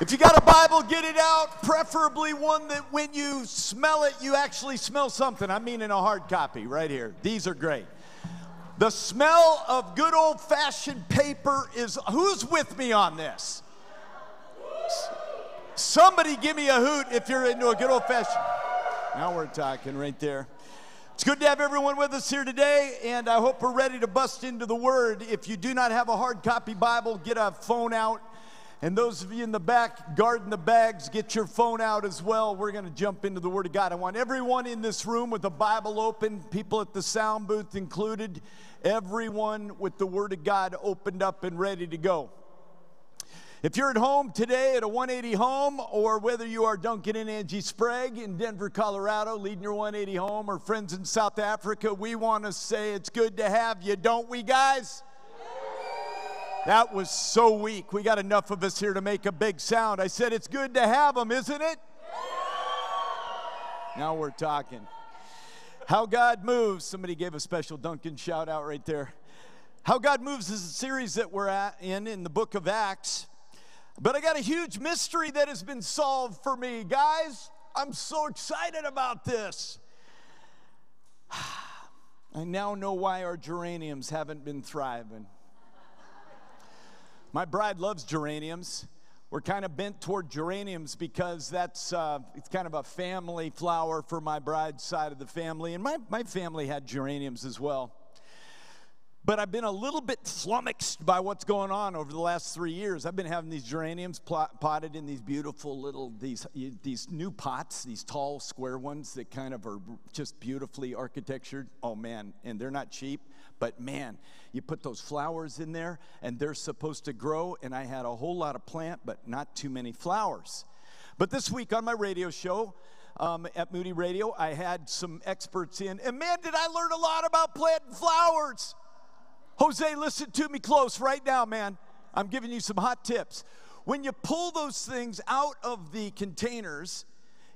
If you got a Bible, get it out. Preferably one that when you smell it, you actually smell something. I mean, in a hard copy right here. These are great. The smell of good old fashioned paper is. Who's with me on this? Somebody give me a hoot if you're into a good old fashioned. Now we're talking right there. It's good to have everyone with us here today, and I hope we're ready to bust into the Word. If you do not have a hard copy Bible, get a phone out and those of you in the back, guarding the bags, get your phone out as well. We're going to jump into the Word of God. I want everyone in this room with a Bible open, people at the sound booth included, everyone with the Word of God opened up and ready to go. If you're at home today at a 180 home, or whether you are Duncan and Angie Sprague in Denver, Colorado, leading your 180 home, or friends in South Africa, we want to say it's good to have you, don't we, guys? That was so weak. We got enough of us here to make a big sound. I said, It's good to have them, isn't it? Now we're talking. How God moves. Somebody gave a special Duncan shout out right there. How God moves is a series that we're at in in the book of Acts. But I got a huge mystery that has been solved for me. Guys, I'm so excited about this. I now know why our geraniums haven't been thriving. My bride loves geraniums. We're kind of bent toward geraniums because that's uh, it's kind of a family flower for my bride's side of the family, and my, my family had geraniums as well. But I've been a little bit flummoxed by what's going on over the last three years. I've been having these geraniums potted in these beautiful little these these new pots, these tall square ones that kind of are just beautifully architectured. Oh man, and they're not cheap. But man, you put those flowers in there and they're supposed to grow. And I had a whole lot of plant, but not too many flowers. But this week on my radio show, um, at Moody Radio, I had some experts in, and man, did I learn a lot about planting flowers. Jose, listen to me close right now, man. I'm giving you some hot tips. When you pull those things out of the containers,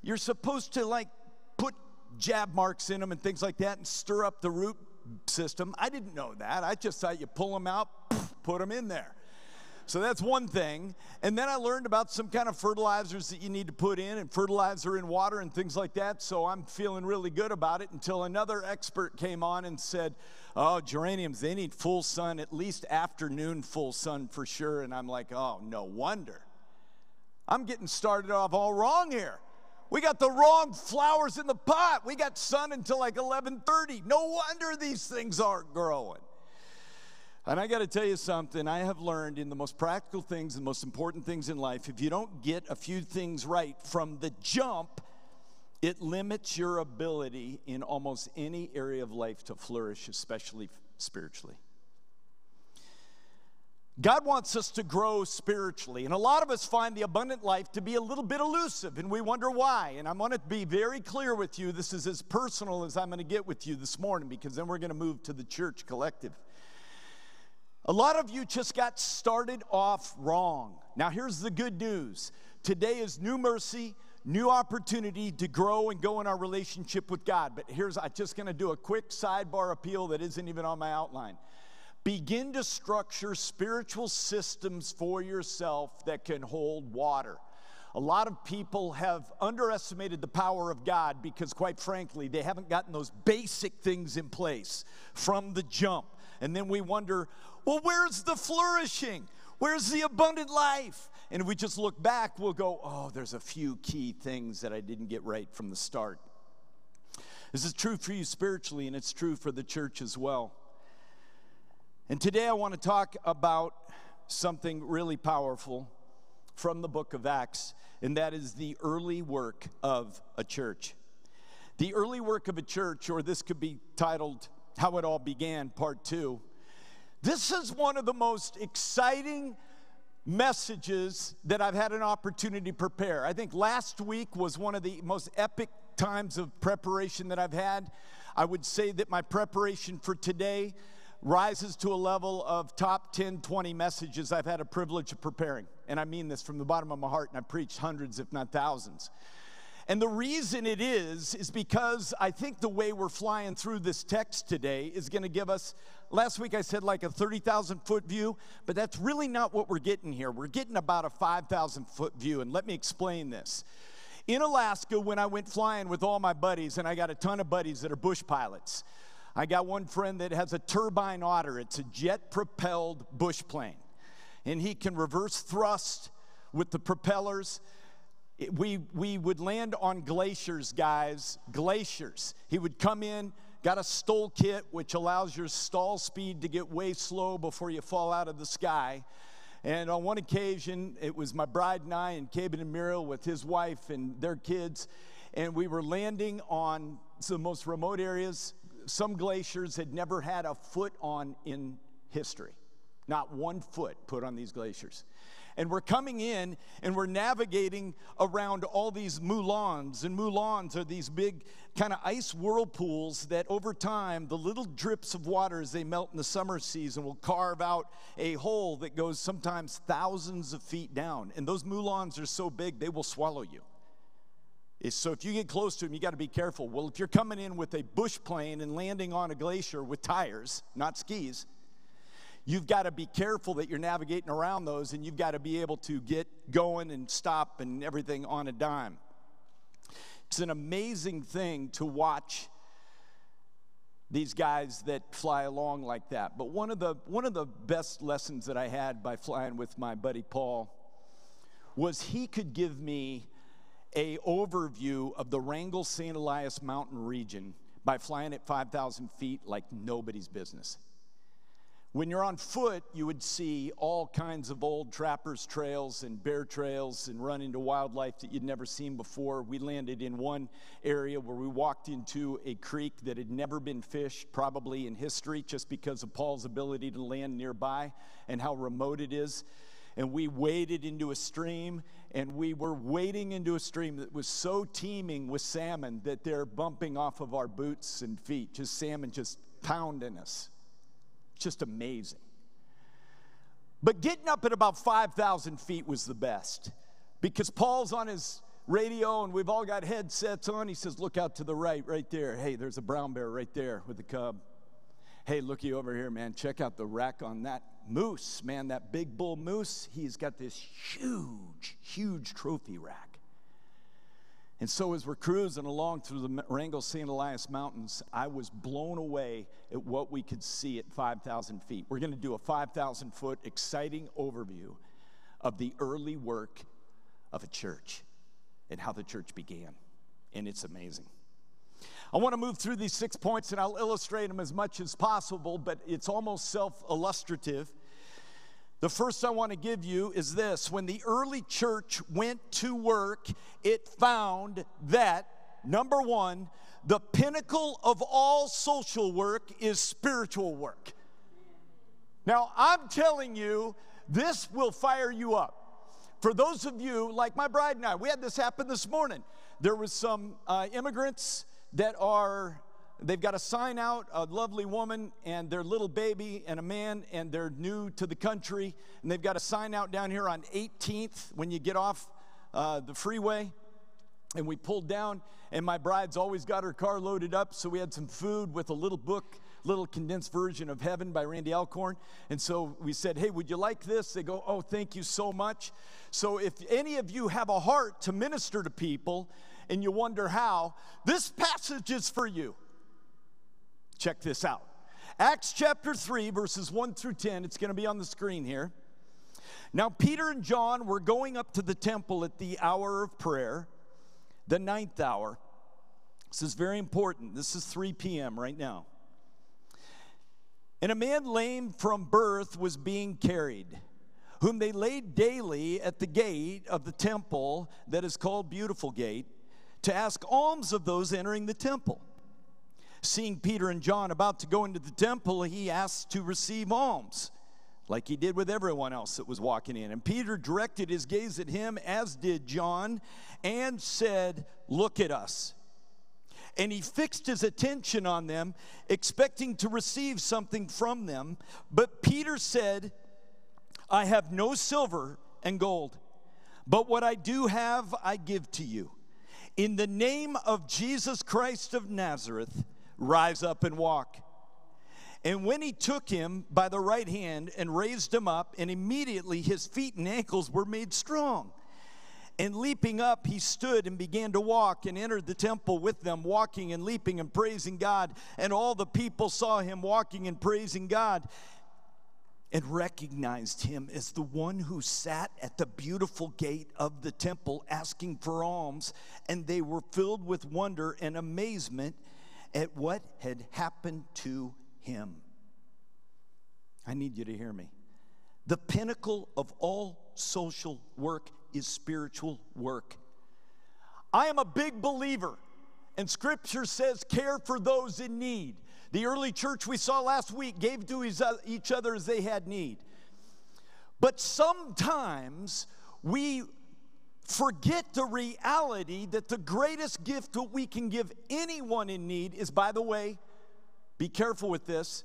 you're supposed to like put jab marks in them and things like that and stir up the root system. I didn't know that. I just thought you pull them out, put them in there. So that's one thing. And then I learned about some kind of fertilizers that you need to put in and fertilizer in water and things like that. So I'm feeling really good about it until another expert came on and said, Oh, geraniums, they need full sun, at least afternoon full sun for sure. And I'm like, Oh, no wonder. I'm getting started off all wrong here. We got the wrong flowers in the pot. We got sun until like 11:30. No wonder these things aren't growing. And I got to tell you something, I have learned in the most practical things, the most important things in life, if you don't get a few things right from the jump, it limits your ability in almost any area of life to flourish, especially spiritually. God wants us to grow spiritually. And a lot of us find the abundant life to be a little bit elusive, and we wonder why. And I'm going to be very clear with you. This is as personal as I'm going to get with you this morning because then we're going to move to the church collective. A lot of you just got started off wrong. Now, here's the good news today is new mercy, new opportunity to grow and go in our relationship with God. But here's, I'm just going to do a quick sidebar appeal that isn't even on my outline. Begin to structure spiritual systems for yourself that can hold water. A lot of people have underestimated the power of God because, quite frankly, they haven't gotten those basic things in place from the jump. And then we wonder, well, where's the flourishing? Where's the abundant life? And if we just look back, we'll go, oh, there's a few key things that I didn't get right from the start. This is true for you spiritually, and it's true for the church as well. And today I want to talk about something really powerful from the book of Acts, and that is the early work of a church. The early work of a church, or this could be titled How It All Began, Part Two. This is one of the most exciting messages that I've had an opportunity to prepare. I think last week was one of the most epic times of preparation that I've had. I would say that my preparation for today rises to a level of top 10, 20 messages I've had a privilege of preparing. And I mean this from the bottom of my heart, and I've preached hundreds, if not thousands. And the reason it is, is because I think the way we're flying through this text today is going to give us, last week I said like a 30,000 foot view, but that's really not what we're getting here. We're getting about a 5,000 foot view. And let me explain this. In Alaska, when I went flying with all my buddies, and I got a ton of buddies that are bush pilots, I got one friend that has a turbine otter. It's a jet propelled bush plane. And he can reverse thrust with the propellers we, we would land on glaciers, guys, glaciers. He would come in, got a stall kit, which allows your stall speed to get way slow before you fall out of the sky. And on one occasion, it was my bride and I, and Caben and Muriel with his wife and their kids. And we were landing on the most remote areas. Some glaciers had never had a foot on in history, not one foot put on these glaciers. And we're coming in and we're navigating around all these moulins. And moulins are these big kind of ice whirlpools that over time, the little drips of water as they melt in the summer season will carve out a hole that goes sometimes thousands of feet down. And those moulins are so big, they will swallow you. So if you get close to them, you got to be careful. Well, if you're coming in with a bush plane and landing on a glacier with tires, not skis, you've got to be careful that you're navigating around those and you've got to be able to get going and stop and everything on a dime. It's an amazing thing to watch these guys that fly along like that. But one of the one of the best lessons that I had by flying with my buddy Paul was he could give me a overview of the Wrangell St. Elias mountain region by flying at 5,000 feet like nobody's business. When you're on foot, you would see all kinds of old trappers' trails and bear trails and run into wildlife that you'd never seen before. We landed in one area where we walked into a creek that had never been fished, probably in history, just because of Paul's ability to land nearby and how remote it is. And we waded into a stream, and we were wading into a stream that was so teeming with salmon that they're bumping off of our boots and feet, just salmon just pounding us just amazing. But getting up at about 5,000 feet was the best because Paul's on his radio and we've all got headsets on. He says, Look out to the right, right there. Hey, there's a brown bear right there with the cub. Hey, looky over here, man. Check out the rack on that moose, man. That big bull moose. He's got this huge, huge trophy rack. And so, as we're cruising along through the Wrangell St. Elias Mountains, I was blown away at what we could see at 5,000 feet. We're going to do a 5,000 foot exciting overview of the early work of a church and how the church began. And it's amazing. I want to move through these six points and I'll illustrate them as much as possible, but it's almost self illustrative the first I want to give you is this when the early church went to work, it found that, number one, the pinnacle of all social work is spiritual work. Now, I'm telling you, this will fire you up. For those of you, like my bride and I, we had this happen this morning. There was some uh, immigrants that are They've got a sign out, a lovely woman and their little baby and a man, and they're new to the country. And they've got a sign out down here on 18th when you get off uh, the freeway. And we pulled down, and my bride's always got her car loaded up. So we had some food with a little book, little condensed version of Heaven by Randy Alcorn. And so we said, Hey, would you like this? They go, Oh, thank you so much. So if any of you have a heart to minister to people and you wonder how, this passage is for you. Check this out Acts chapter 3, verses 1 through 10. It's going to be on the screen here. Now, Peter and John were going up to the temple at the hour of prayer, the ninth hour. This is very important. This is 3 p.m. right now. And a man lame from birth was being carried, whom they laid daily at the gate of the temple that is called Beautiful Gate, to ask alms of those entering the temple. Seeing Peter and John about to go into the temple, he asked to receive alms, like he did with everyone else that was walking in. And Peter directed his gaze at him, as did John, and said, Look at us. And he fixed his attention on them, expecting to receive something from them. But Peter said, I have no silver and gold, but what I do have, I give to you. In the name of Jesus Christ of Nazareth, rise up and walk. And when he took him by the right hand and raised him up, and immediately his feet and ankles were made strong. And leaping up, he stood and began to walk and entered the temple with them, walking and leaping and praising God. And all the people saw him walking and praising God and recognized him as the one who sat at the beautiful gate of the temple asking for alms. And they were filled with wonder and amazement at what had happened to him. I need you to hear me. The pinnacle of all social work is spiritual work. I am a big believer, and scripture says, care for those in need. The early church we saw last week gave to each other as they had need. But sometimes we forget the reality that the greatest gift that we can give anyone in need is, by the way, be careful with this.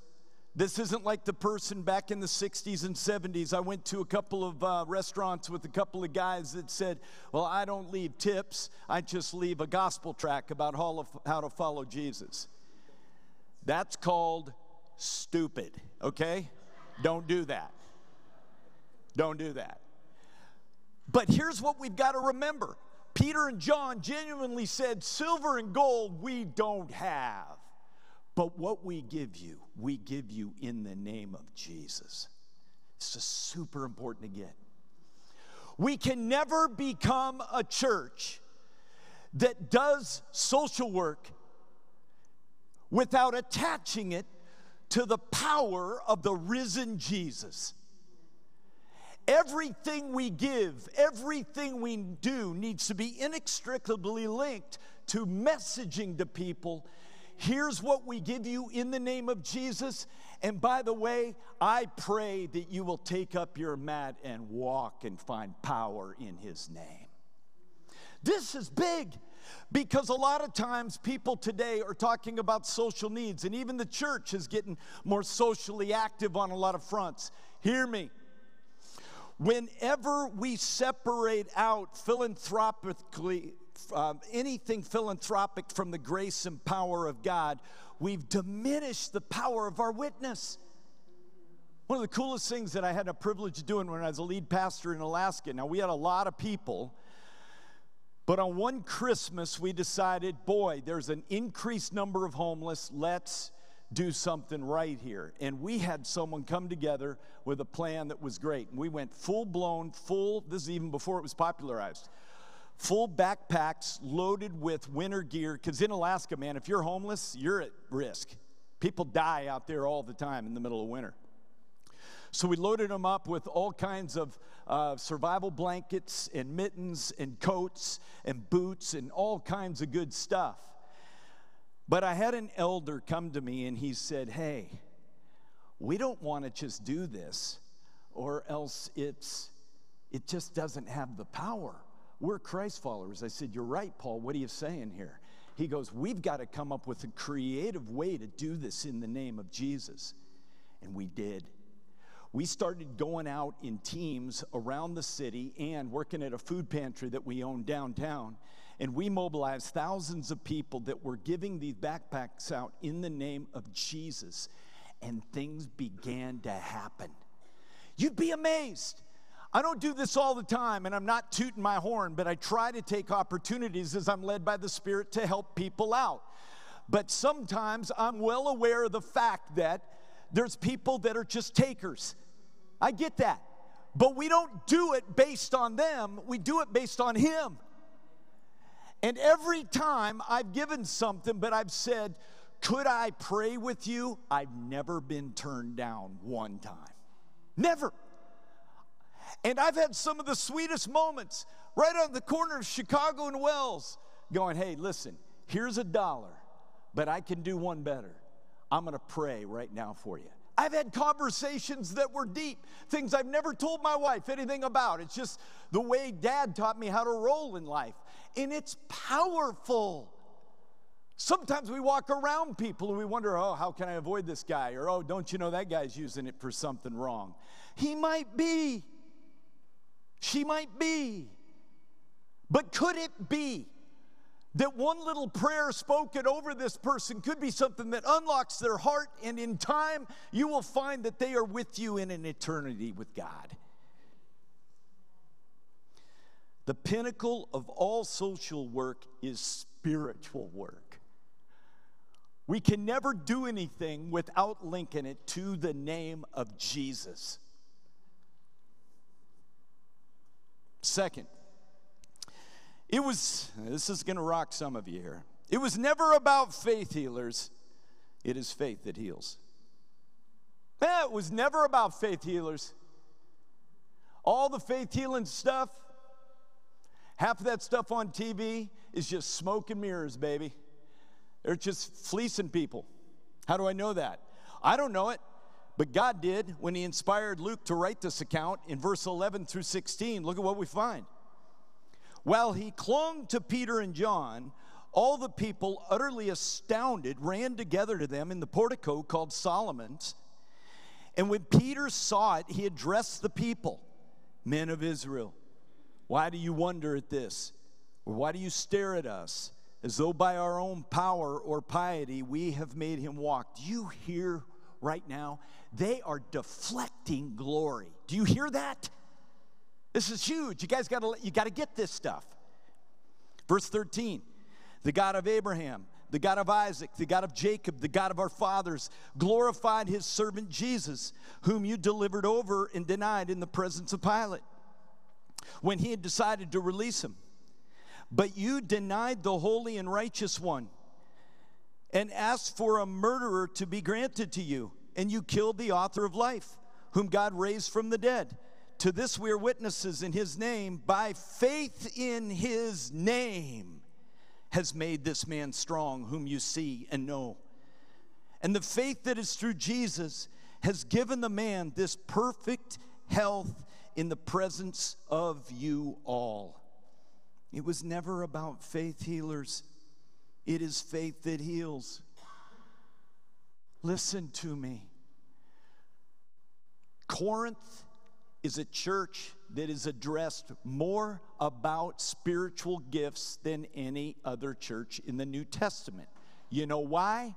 This isn't like the person back in the 60s and 70s. I went to a couple of uh, restaurants with a couple of guys that said, Well, I don't leave tips, I just leave a gospel tract about how to follow Jesus. That's called stupid, okay? Don't do that. Don't do that. But here's what we've got to remember Peter and John genuinely said, Silver and gold we don't have. But what we give you, we give you in the name of Jesus. This is super important to get. We can never become a church that does social work without attaching it to the power of the risen Jesus. Everything we give, everything we do needs to be inextricably linked to messaging to people here's what we give you in the name of Jesus. And by the way, I pray that you will take up your mat and walk and find power in his name. This is big. Because a lot of times people today are talking about social needs, and even the church is getting more socially active on a lot of fronts. Hear me. Whenever we separate out philanthropically, um, anything philanthropic from the grace and power of God, we've diminished the power of our witness. One of the coolest things that I had a privilege of doing when I was a lead pastor in Alaska. Now, we had a lot of people but on one Christmas, we decided, boy, there's an increased number of homeless. Let's do something right here. And we had someone come together with a plan that was great. And we went full blown, full, this is even before it was popularized, full backpacks loaded with winter gear. Because in Alaska, man, if you're homeless, you're at risk. People die out there all the time in the middle of winter. So we loaded them up with all kinds of uh, survival blankets and mittens and coats and boots and all kinds of good stuff. But I had an elder come to me and he said, Hey, we don't want to just do this, or else it's it just doesn't have the power. We're Christ followers. I said, You're right, Paul. What are you saying here? He goes, We've got to come up with a creative way to do this in the name of Jesus. And we did we started going out in teams around the city and working at a food pantry that we own downtown. And we mobilized thousands of people that were giving these backpacks out in the name of Jesus. And things began to happen. You'd be amazed. I don't do this all the time, and I'm not tooting my horn, but I try to take opportunities as I'm led by the Spirit to help people out. But sometimes I'm well aware of the fact that there's people that are just takers. I get that. But we don't do it based on them, we do it based on Him. And every time I've given something, but I've said, Could I pray with you? I've never been turned down one time. Never. And I've had some of the sweetest moments right on the corner of Chicago and Wells going, Hey, listen, here's a dollar, but I can do one better. I'm going to pray right now for you. I've had conversations that were deep, things I've never told my wife anything about. It's just the way dad taught me how to roll in life. And it's powerful. Sometimes we walk around people and we wonder, oh, how can I avoid this guy? Or, oh, don't you know that guy's using it for something wrong? He might be. She might be. But could it be That one little prayer spoken over this person could be something that unlocks their heart, and in time, you will find that they are with you in an eternity with God. The pinnacle of all social work is spiritual work. We can never do anything without linking it to the name of Jesus. Second, it was, this is going to rock some of you here. It was never about faith healers, it is faith that heals. Eh, it was never about faith healers. All the faith healing stuff, half of that stuff on TV is just smoke and mirrors, baby. They're just fleecing people. How do I know that? I don't know it, but God did when He inspired Luke to write this account in verse 11 through 16. Look at what we find. While he clung to Peter and John, all the people, utterly astounded, ran together to them in the portico called Solomon's. And when Peter saw it, he addressed the people Men of Israel, why do you wonder at this? Or why do you stare at us as though by our own power or piety we have made him walk? Do you hear right now? They are deflecting glory. Do you hear that? This is huge. You guys got to you got to get this stuff. Verse 13. The God of Abraham, the God of Isaac, the God of Jacob, the God of our fathers, glorified his servant Jesus, whom you delivered over and denied in the presence of Pilate when he had decided to release him. But you denied the holy and righteous one and asked for a murderer to be granted to you, and you killed the author of life, whom God raised from the dead to this we are witnesses in his name. By faith in his name has made this man strong, whom you see and know. And the faith that is through Jesus has given the man this perfect health in the presence of you all. It was never about faith healers, it is faith that heals. Listen to me. Corinth is a church that is addressed more about spiritual gifts than any other church in the New Testament. You know why?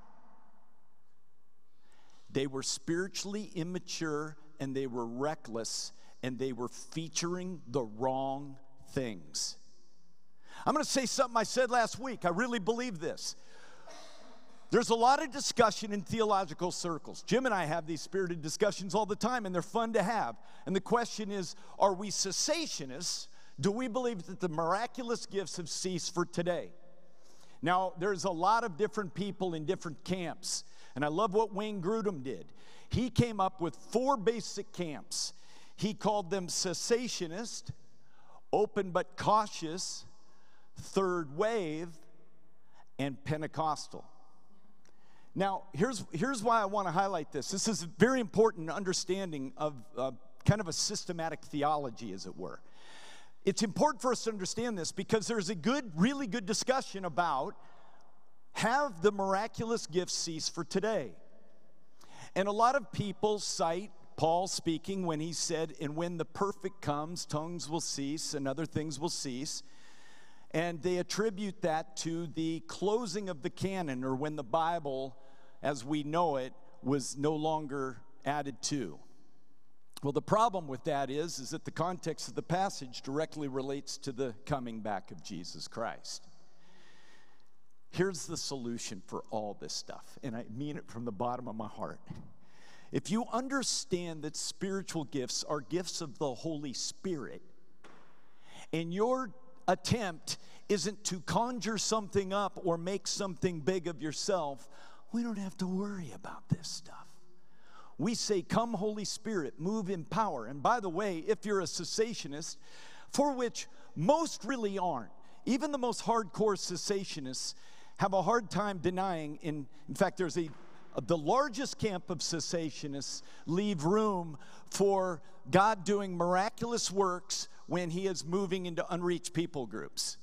They were spiritually immature and they were reckless and they were featuring the wrong things. I'm going to say something I said last week. I really believe this. There's a lot of discussion in theological circles. Jim and I have these spirited discussions all the time, and they're fun to have. And the question is are we cessationists? Do we believe that the miraculous gifts have ceased for today? Now, there's a lot of different people in different camps, and I love what Wayne Grudem did. He came up with four basic camps. He called them cessationist, open but cautious, third wave, and Pentecostal. Now, here's, here's why I want to highlight this. This is a very important understanding of uh, kind of a systematic theology, as it were. It's important for us to understand this because there's a good, really good discussion about have the miraculous gifts cease for today? And a lot of people cite Paul speaking when he said, And when the perfect comes, tongues will cease and other things will cease. And they attribute that to the closing of the canon or when the Bible as we know it was no longer added to. Well, the problem with that is, is that the context of the passage directly relates to the coming back of Jesus Christ. Here's the solution for all this stuff, and I mean it from the bottom of my heart. If you understand that spiritual gifts are gifts of the Holy Spirit, and your attempt isn't to conjure something up or make something big of yourself, we don't have to worry about this stuff. We say, Come, Holy Spirit, move in power. And by the way, if you're a cessationist, for which most really aren't, even the most hardcore cessationists have a hard time denying. In, in fact, there's a the largest camp of cessationists leave room for God doing miraculous works when He is moving into unreached people groups.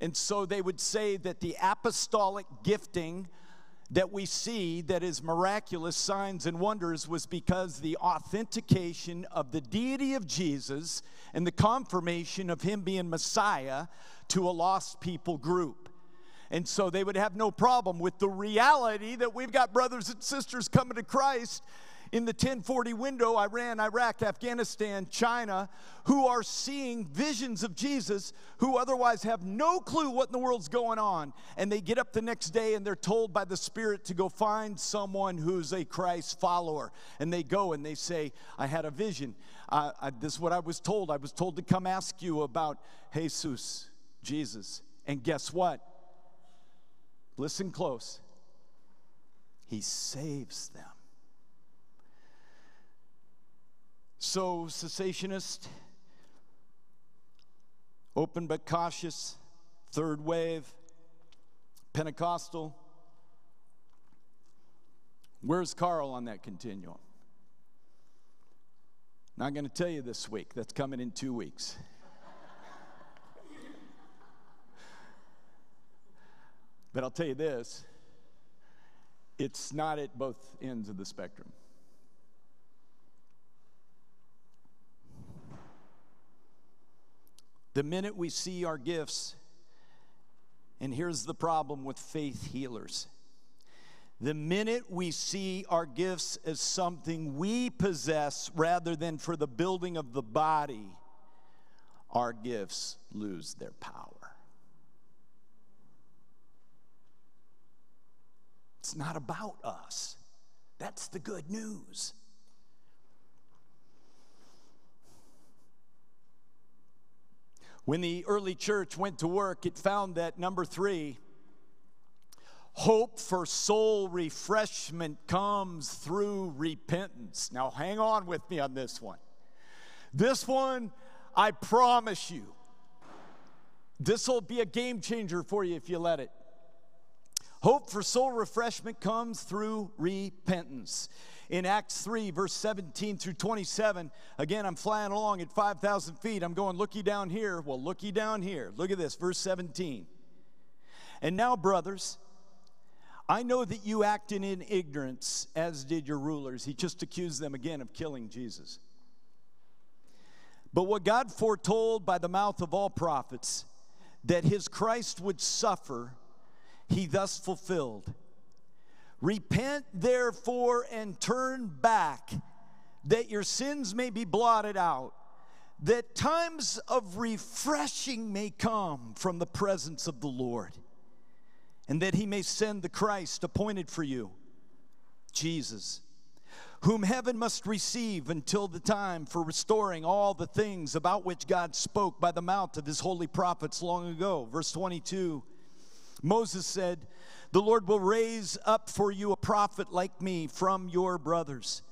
And so they would say that the apostolic gifting that we see that is miraculous signs and wonders was because the authentication of the deity of Jesus and the confirmation of him being Messiah to a lost people group. And so they would have no problem with the reality that we've got brothers and sisters coming to Christ in the 1040 window, Iran, Iraq, Afghanistan, China, who are seeing visions of Jesus, who otherwise have no clue what in the world's going on. And they get up the next day and they're told by the Spirit to go find someone who's a Christ follower. And they go and they say, I had a vision. I, this is what I was told. I was told to come ask you about Jesus, Jesus. And guess what? Listen close. He saves them. So, cessationist, open but cautious, third wave, Pentecostal. Where's Carl on that continuum? Not going to tell you this week. That's coming in two weeks. but I'll tell you this it's not at both ends of the spectrum. The minute we see our gifts, and here's the problem with faith healers. The minute we see our gifts as something we possess rather than for the building of the body, our gifts lose their power. It's not about us. That's the good news. When the early church went to work, it found that number three, hope for soul refreshment comes through repentance. Now, hang on with me on this one. This one, I promise you, this will be a game changer for you if you let it. Hope for soul refreshment comes through repentance in Acts 3, verse 17 through 27. Again, I'm flying along at 5,000 feet. I'm going, looky down here. Well, looky down here. Look at this, verse 17. And now, brothers, I know that you acted in ignorance, as did your rulers. He just accused them again of killing Jesus. But what God foretold by the mouth of all prophets, that his Christ would suffer, he thus fulfilled Repent therefore and turn back, that your sins may be blotted out, that times of refreshing may come from the presence of the Lord, and that he may send the Christ appointed for you, Jesus, whom heaven must receive until the time for restoring all the things about which God spoke by the mouth of his holy prophets long ago. Verse 22 Moses said, the Lord will raise up for you a prophet like me from your brothers.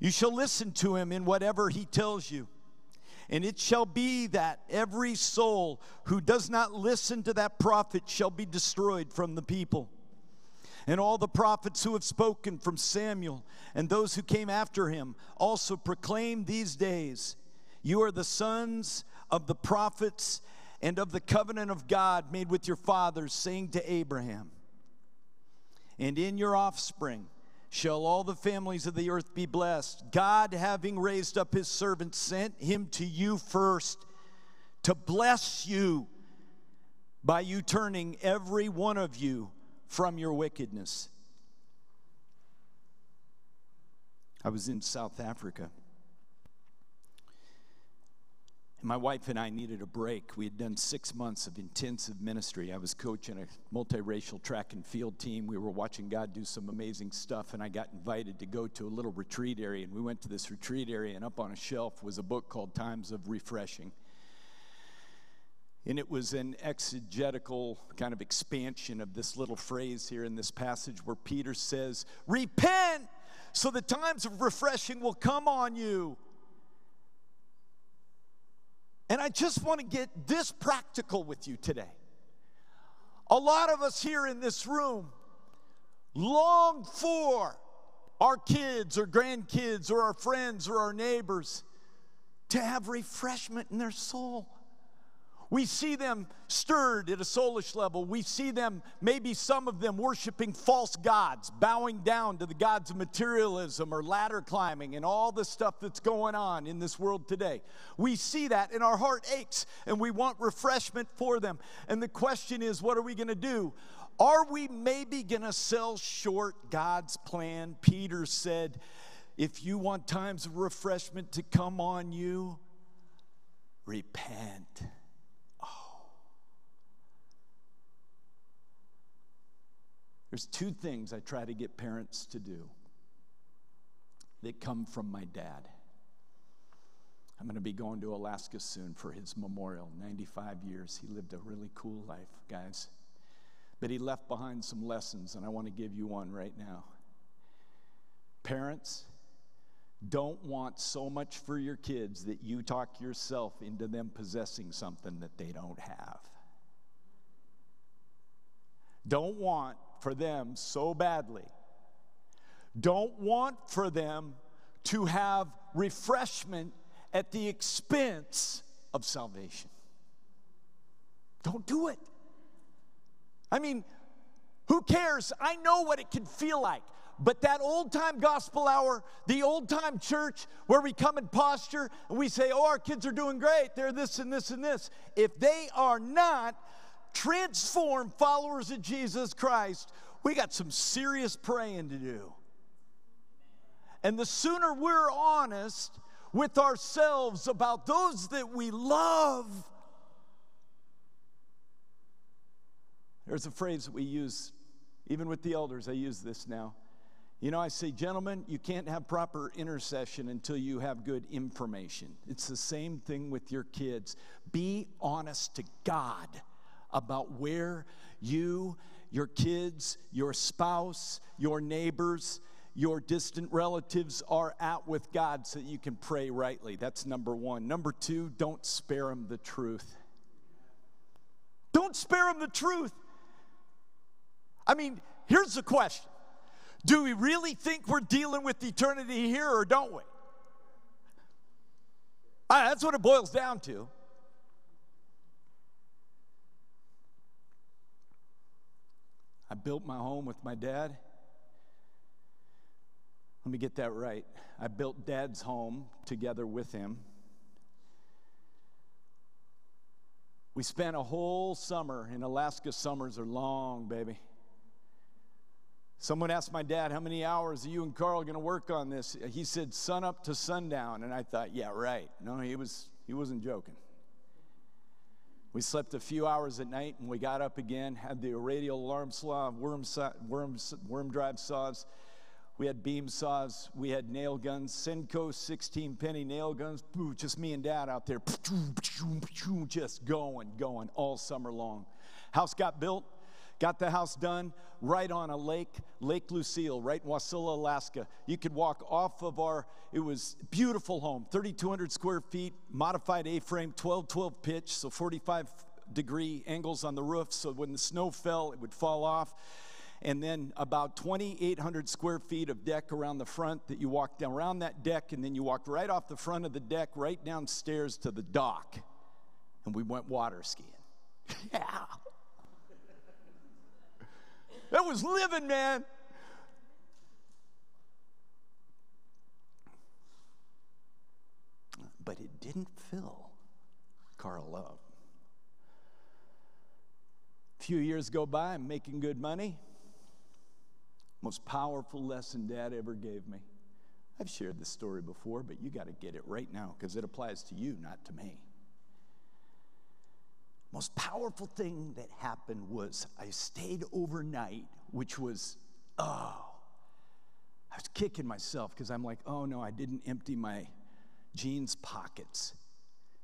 You shall listen to him in whatever he tells you. And it shall be that every soul who does not listen to that prophet shall be destroyed from the people. And all the prophets who have spoken from Samuel and those who came after him also proclaim these days You are the sons of the prophets and of the covenant of God made with your fathers, saying to Abraham, and in your offspring shall all the families of the earth be blessed. God, having raised up his servant, sent him to you first to bless you by you turning every one of you from your wickedness. I was in South Africa my wife and I needed a break. We had done six months of intensive ministry. I was coaching a multiracial track and field team. We were watching God do some amazing stuff, and I got invited to go to a little retreat area. And we went to this retreat area, and up on a shelf was a book called Times of Refreshing. And it was an exegetical kind of expansion of this little phrase here in this passage where Peter says, Repent so the times of refreshing will come on you. And I just want to get this practical with you today. A lot of us here in this room long for our kids or grandkids or our friends or our neighbors to have refreshment in their soul. We see them stirred at a soulish level. We see them, maybe some of them, worshiping false gods, bowing down to the gods of materialism or ladder climbing and all the stuff that's going on in this world today. We see that and our heart aches and we want refreshment for them. And the question is, what are we going to do? Are we maybe going to sell short God's plan? Peter said, if you want times of refreshment to come on you, repent. There's two things I try to get parents to do that come from my dad. I'm going to be going to Alaska soon for his memorial. 95 years. He lived a really cool life, guys. But he left behind some lessons, and I want to give you one right now. Parents, don't want so much for your kids that you talk yourself into them possessing something that they don't have. Don't want for them so badly. Don't want for them to have refreshment at the expense of salvation. Don't do it. I mean, who cares? I know what it can feel like. But that old time gospel hour, the old time church where we come in posture and we say, oh, our kids are doing great, they're this and this and this. If they are not transformed followers of Jesus Christ, we got some serious praying to do. And the sooner we're honest with ourselves about those that we love, there's a phrase that we use, even with the elders, I use this now. You know, I say, gentlemen, you can't have proper intercession until you have good information. It's the same thing with your kids. Be honest to God about where you your kids, your spouse, your neighbors, your distant relatives are at with God so that you can pray rightly. That's number one. Number two, don't spare them the truth. Don't spare them the truth. I mean, here's the question Do we really think we're dealing with eternity here or don't we? that's what it boils down to. I built my home with my dad. Let me get that right. I built dad's home together with him. We spent a whole summer, in Alaska, summers are long, baby. Someone asked my dad, How many hours are you and Carl going to work on this? He said, Sun up to sundown. And I thought, Yeah, right. No, he, was, he wasn't joking. We slept a few hours at night and we got up again, had the radial alarm saw, worm, saw, worm, worm drive saws. We had beam saws, we had nail guns, Senco 16 penny nail guns, just me and dad out there, just going, going all summer long. House got built, got the house done right on a lake, Lake Lucille, right in Wasilla, Alaska. You could walk off of our, it was beautiful home, 3,200 square feet, modified A-frame, 12-12 pitch, so 45 degree angles on the roof, so when the snow fell, it would fall off. And then about 2,800 square feet of deck around the front that you walked down around that deck, and then you walked right off the front of the deck, right downstairs to the dock. And we went water skiing. yeah. That was living, man. But it didn't fill Carl up. A few years go by, I'm making good money. Most powerful lesson dad ever gave me. I've shared this story before, but you got to get it right now because it applies to you, not to me most powerful thing that happened was I stayed overnight, which was, oh, I was kicking myself because I'm like, oh no, I didn't empty my jeans pockets.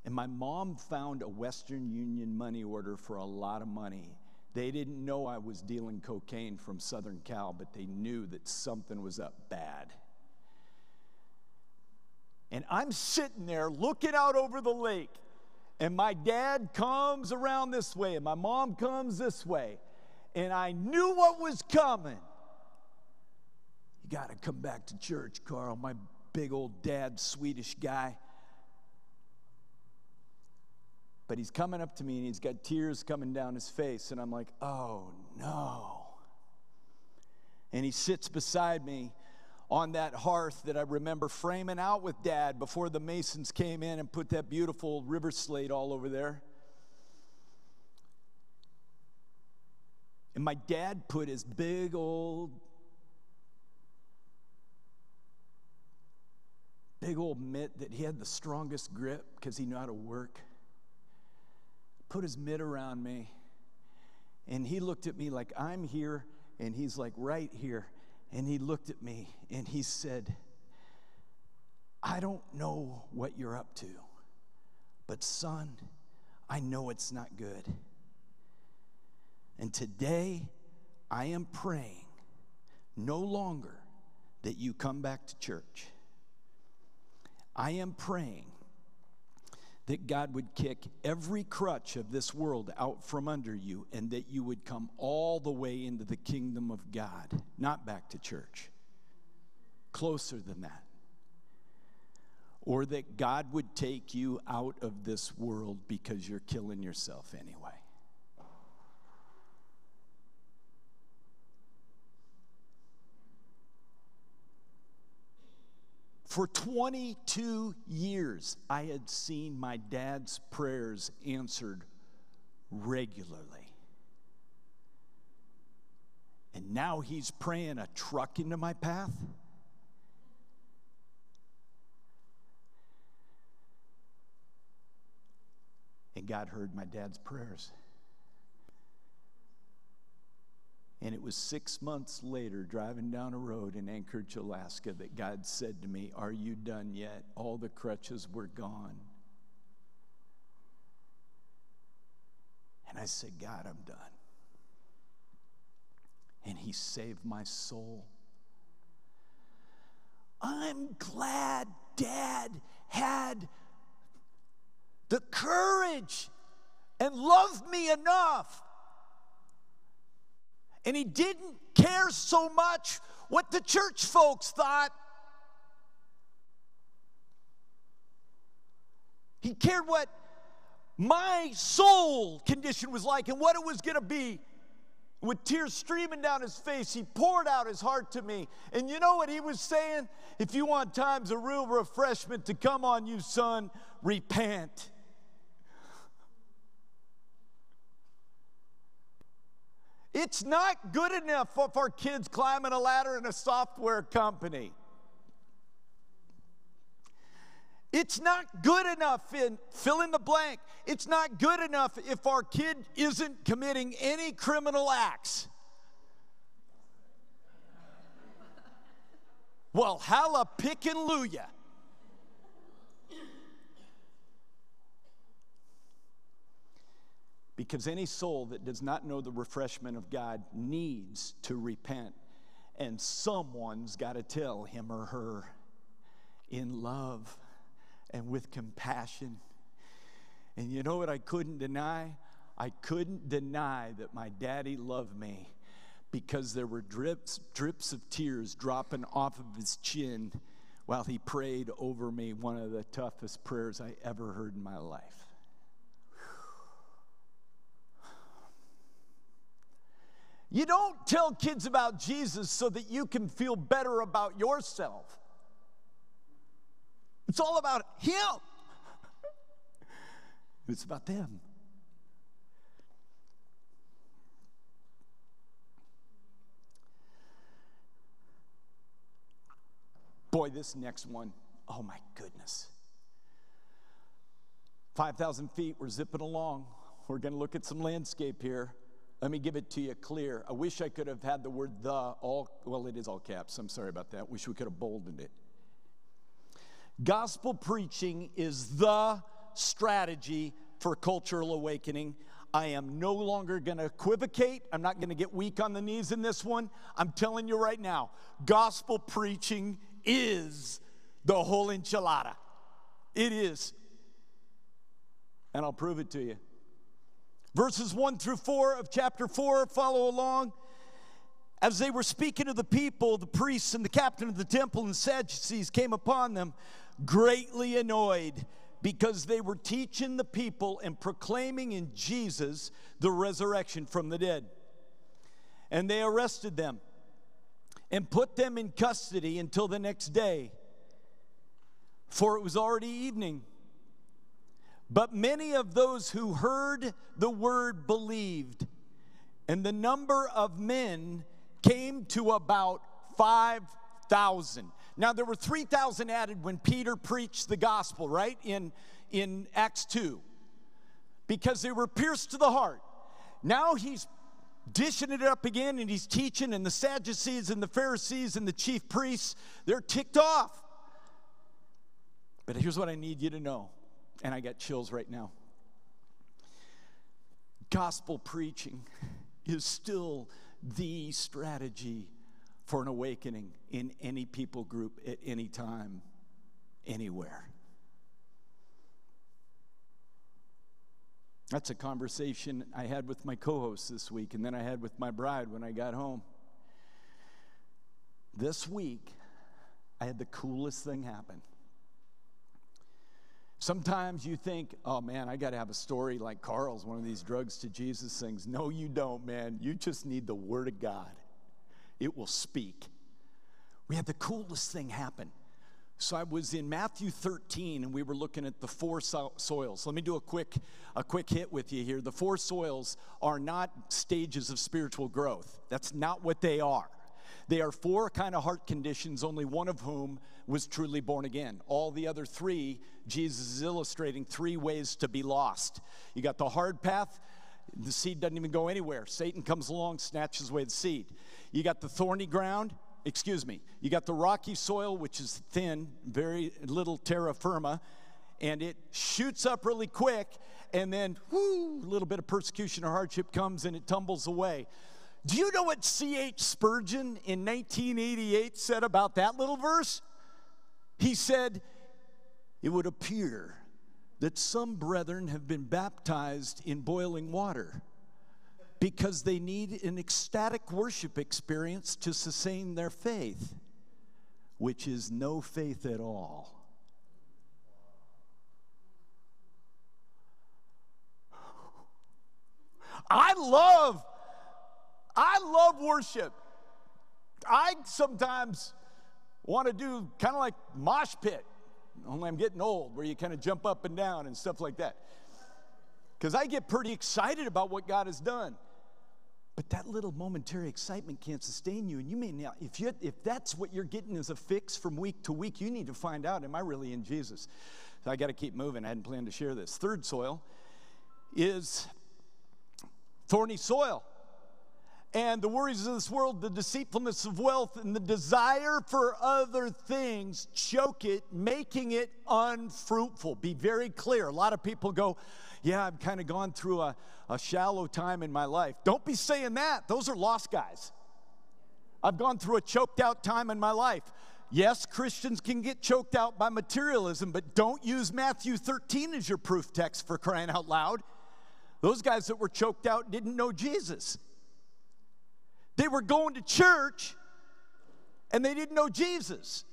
And my mom found a Western Union money order for a lot of money. They didn't know I was dealing cocaine from Southern Cal, but they knew that something was up bad. And I'm sitting there looking out over the lake and my dad comes around this way, and my mom comes this way. And I knew what was coming. You got to come back to church, Carl. My big old dad, Swedish guy. But he's coming up to me and he's got tears coming down his face. And I'm like, oh no. And he sits beside me on that hearth that I remember framing out with dad before the Masons came in and put that beautiful river slate all over there. And my dad put his big old, big old mitt that he had the strongest grip because he knew how to work, put his mitt around me. And he looked at me like I'm here, and he's like right here. And he looked at me and he said, I don't know what you're up to, but son, I know it's not good. And today, I am praying no longer that you come back to church. I am praying that God would kick every crutch of this world out from under you and that you would come all the way into the kingdom of God, not back to church, closer than that. Or that God would take you out of this world because you're killing yourself anyway. For 22 years, I had seen my dad's prayers answered regularly. And now he's praying a truck into my path. And God heard my dad's prayers. And it was six months later, driving down a road in Anchorage, Alaska, that God said to me, Are you done yet? All the crutches were gone. And I said, God, I'm done. And He saved my soul. I'm glad Dad had the courage and loved me enough and he didn't care so much what the church folks thought. He cared what my soul condition was like and what it was going to be. With tears streaming down his face, he poured out his heart to me. And you know what he was saying? If you want times of real refreshment to come on you, son, repent. It's not good enough for our kids climbing a ladder in a software company. It's not good enough in fill in the blank. It's not good enough if our kid isn't committing any criminal acts. Well, halla Because any soul that does not know the refreshment of God needs to repent. And someone's got to tell him or her in love and with compassion. And you know what I couldn't deny? I couldn't deny that my daddy loved me because there were drips, drips of tears dropping off of his chin while he prayed over me one of the toughest prayers I ever heard in my life. You don't tell kids about Jesus so that you can feel better about yourself. It's all about Him, it's about them. Boy, this next one, oh my goodness. 5,000 feet, we're zipping along. We're going to look at some landscape here. Let me give it to you clear. I wish I could have had the word the all, well, it is all caps. I'm sorry about that. Wish we could have boldened it. Gospel preaching is the strategy for cultural awakening. I am no longer going to equivocate. I'm not going to get weak on the knees in this one. I'm telling you right now, gospel preaching is the whole enchilada. It is. And I'll prove it to you. Verses 1 through 4 of chapter 4, follow along. As they were speaking to the people, the priests and the captain of the temple and Sadducees came upon them, greatly annoyed because they were teaching the people and proclaiming in Jesus the resurrection from the dead. And they arrested them and put them in custody until the next day, for it was already evening. But many of those who heard the word believed, and the number of men came to about 5,000. Now, there were 3,000 added when Peter preached the gospel, right? In, in Acts 2, because they were pierced to the heart. Now he's dishing it up again and he's teaching, and the Sadducees and the Pharisees and the chief priests, they're ticked off. But here's what I need you to know, and I got chills right now. Gospel preaching is still the strategy for an awakening in any people group at any time, anywhere. That's a conversation I had with my co host this week, and then I had with my bride when I got home. This week, I had the coolest thing happen. Sometimes you think, oh man, I got to have a story like Carl's, one of these drugs to Jesus things. No, you don't, man. You just need the Word of God it will speak. We had the coolest thing happen. So I was in Matthew 13 and we were looking at the four so- soils. Let me do a quick a quick hit with you here. The four soils are not stages of spiritual growth. That's not what they are. They are four kind of heart conditions, only one of whom was truly born again. All the other three, Jesus is illustrating three ways to be lost. You got the hard path, the seed doesn't even go anywhere. Satan comes along, snatches away the seed. You got the thorny ground, excuse me. You got the rocky soil, which is thin, very little terra firma, and it shoots up really quick, and then, whoo, a little bit of persecution or hardship comes and it tumbles away. Do you know what C.H. Spurgeon in 1988 said about that little verse? He said, It would appear that some brethren have been baptized in boiling water because they need an ecstatic worship experience to sustain their faith, which is no faith at all. I love, I love worship. I sometimes want to do kind of like mosh pit, only I'm getting old, where you kind of jump up and down and stuff like that. Because I get pretty excited about what God has done. But that little momentary excitement can't sustain you. And you may not, if, you, if that's what you're getting as a fix from week to week, you need to find out, am I really in Jesus? So I got to keep moving. I hadn't planned to share this. Third soil is thorny soil. And the worries of this world, the deceitfulness of wealth, and the desire for other things choke it, making it unfruitful. Be very clear. A lot of people go, yeah, I've kind of gone through a, a shallow time in my life. Don't be saying that. Those are lost guys. I've gone through a choked out time in my life. Yes, Christians can get choked out by materialism, but don't use Matthew 13 as your proof text for crying out loud. Those guys that were choked out didn't know Jesus. They were going to church and they didn't know Jesus.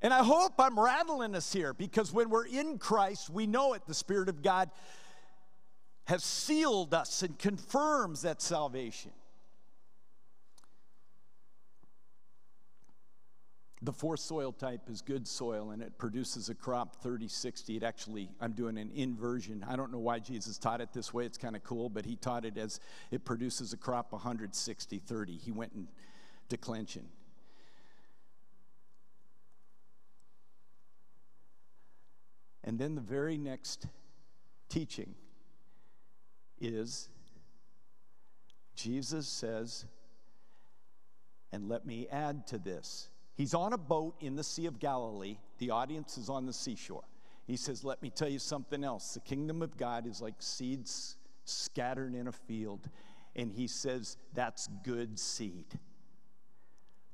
And I hope I'm rattling us here because when we're in Christ, we know it. The Spirit of God has sealed us and confirms that salvation. The fourth soil type is good soil and it produces a crop 30 60. It actually, I'm doing an inversion. I don't know why Jesus taught it this way. It's kind of cool, but he taught it as it produces a crop 160 30. He went in declension. And then the very next teaching is Jesus says, and let me add to this. He's on a boat in the Sea of Galilee. The audience is on the seashore. He says, Let me tell you something else. The kingdom of God is like seeds scattered in a field. And he says, That's good seed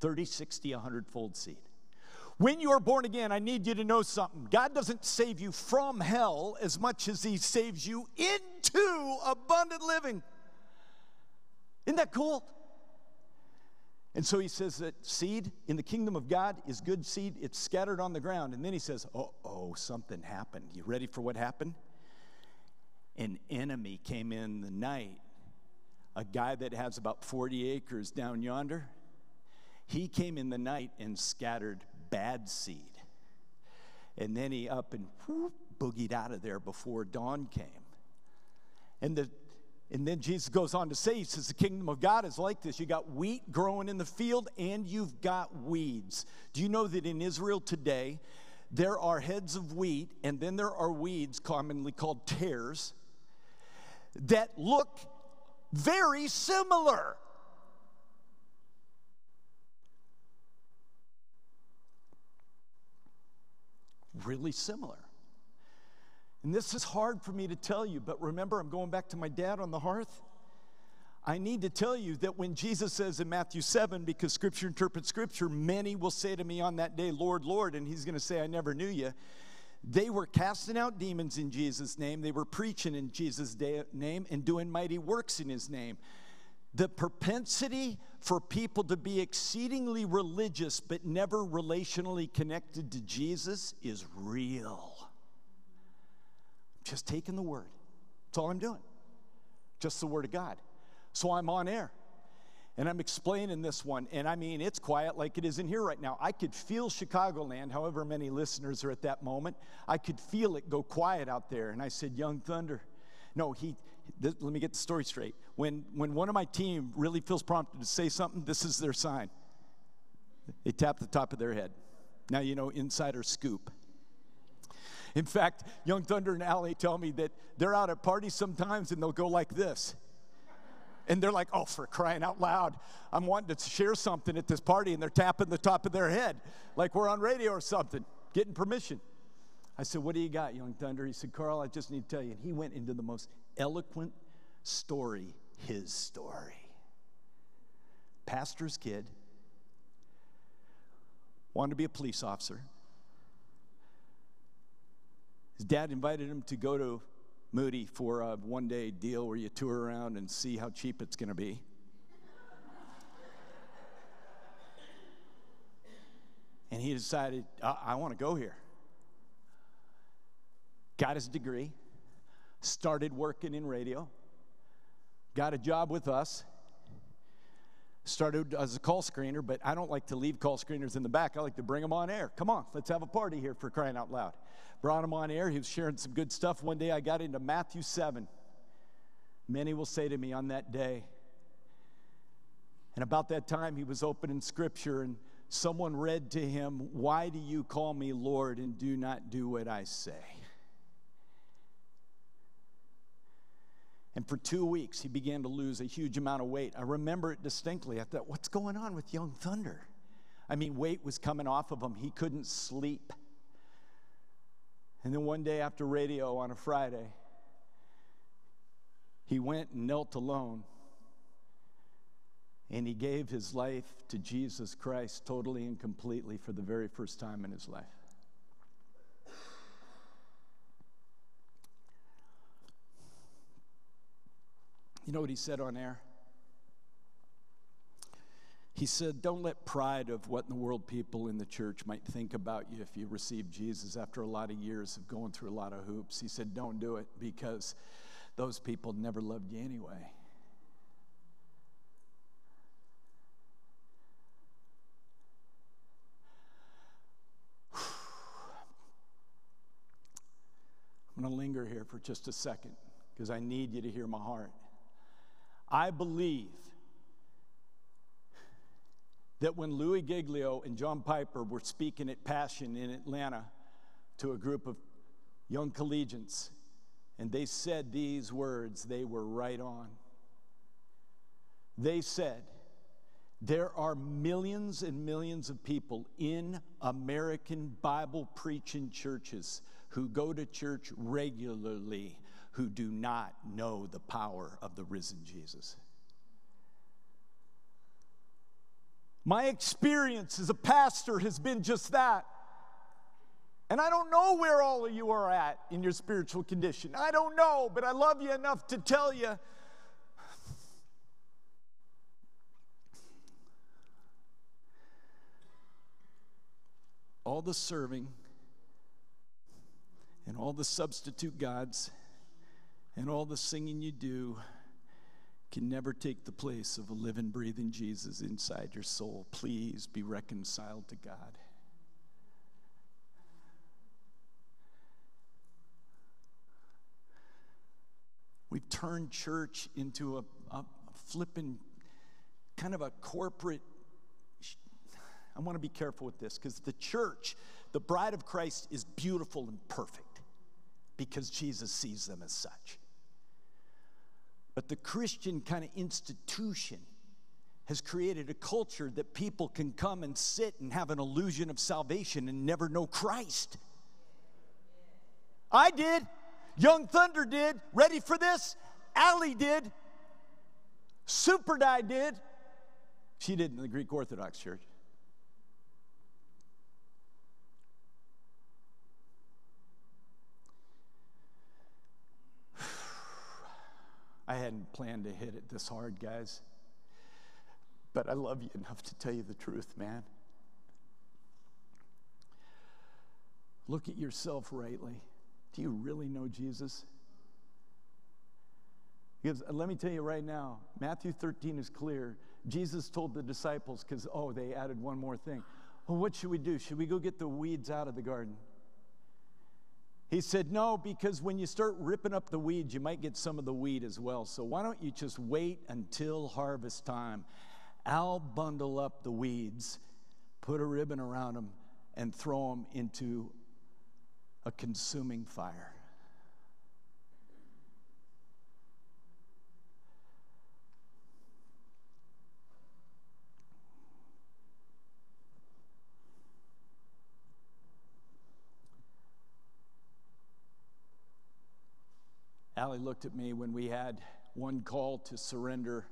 30, 60, 100 fold seed. When you are born again, I need you to know something. God doesn't save you from hell as much as He saves you into abundant living. Isn't that cool? And so he says that seed in the kingdom of God is good seed. It's scattered on the ground. And then he says, oh, oh, something happened. You ready for what happened? An enemy came in the night. A guy that has about 40 acres down yonder. He came in the night and scattered bad seed. And then he up and whoop, boogied out of there before dawn came. And the and then Jesus goes on to say, He says, The kingdom of God is like this. You got wheat growing in the field, and you've got weeds. Do you know that in Israel today, there are heads of wheat, and then there are weeds, commonly called tares, that look very similar? Really similar. And this is hard for me to tell you, but remember, I'm going back to my dad on the hearth. I need to tell you that when Jesus says in Matthew 7, because scripture interprets scripture, many will say to me on that day, Lord, Lord, and he's going to say, I never knew you. They were casting out demons in Jesus' name, they were preaching in Jesus' name, and doing mighty works in his name. The propensity for people to be exceedingly religious but never relationally connected to Jesus is real. Just taking the word. That's all I'm doing. Just the word of God. So I'm on air. And I'm explaining this one, and I mean, it's quiet like it is in here right now. I could feel Chicagoland, however many listeners are at that moment. I could feel it go quiet out there. And I said, Young Thunder. No, he, let me get the story straight. When, when one of my team really feels prompted to say something, this is their sign. They tap the top of their head. Now, you know, insider scoop. In fact, Young Thunder and Allie tell me that they're out at parties sometimes and they'll go like this. And they're like, oh, for crying out loud, I'm wanting to share something at this party, and they're tapping the top of their head like we're on radio or something, getting permission. I said, What do you got, Young Thunder? He said, Carl, I just need to tell you. And he went into the most eloquent story, his story. Pastor's kid, wanted to be a police officer, his dad invited him to go to Moody for a one day deal where you tour around and see how cheap it's going to be. and he decided, I, I want to go here. Got his degree, started working in radio, got a job with us, started as a call screener, but I don't like to leave call screeners in the back. I like to bring them on air. Come on, let's have a party here for crying out loud brought him on air. He was sharing some good stuff. One day I got into Matthew 7. Many will say to me on that day. And about that time, he was opening scripture, and someone read to him, Why do you call me Lord and do not do what I say? And for two weeks, he began to lose a huge amount of weight. I remember it distinctly. I thought, What's going on with young Thunder? I mean, weight was coming off of him. He couldn't sleep. And then one day after radio on a Friday, he went and knelt alone and he gave his life to Jesus Christ totally and completely for the very first time in his life. You know what he said on air? He said, Don't let pride of what in the world people in the church might think about you if you receive Jesus after a lot of years of going through a lot of hoops. He said, Don't do it because those people never loved you anyway. I'm going to linger here for just a second because I need you to hear my heart. I believe that when Louis Giglio and John Piper were speaking at Passion in Atlanta to a group of young collegians, and they said these words, they were right on. They said, There are millions and millions of people in American Bible preaching churches who go to church regularly who do not know the power of the risen Jesus. My experience as a pastor has been just that. And I don't know where all of you are at in your spiritual condition. I don't know, but I love you enough to tell you all the serving and all the substitute gods and all the singing you do can never take the place of a living, breathing Jesus inside your soul. Please be reconciled to God. We've turned church into a, a flipping kind of a corporate. I want to be careful with this because the church, the bride of Christ, is beautiful and perfect because Jesus sees them as such. But the Christian kind of institution has created a culture that people can come and sit and have an illusion of salvation and never know Christ. I did. Young Thunder did. Ready for this? Allie did. Super Die did. She did in the Greek Orthodox Church. I hadn't planned to hit it this hard, guys. But I love you enough to tell you the truth, man. Look at yourself rightly. Do you really know Jesus? Because uh, let me tell you right now, Matthew 13 is clear. Jesus told the disciples, because, oh, they added one more thing. Well, what should we do? Should we go get the weeds out of the garden? He said, No, because when you start ripping up the weeds, you might get some of the weed as well. So why don't you just wait until harvest time? I'll bundle up the weeds, put a ribbon around them, and throw them into a consuming fire. Allie looked at me when we had one call to surrender,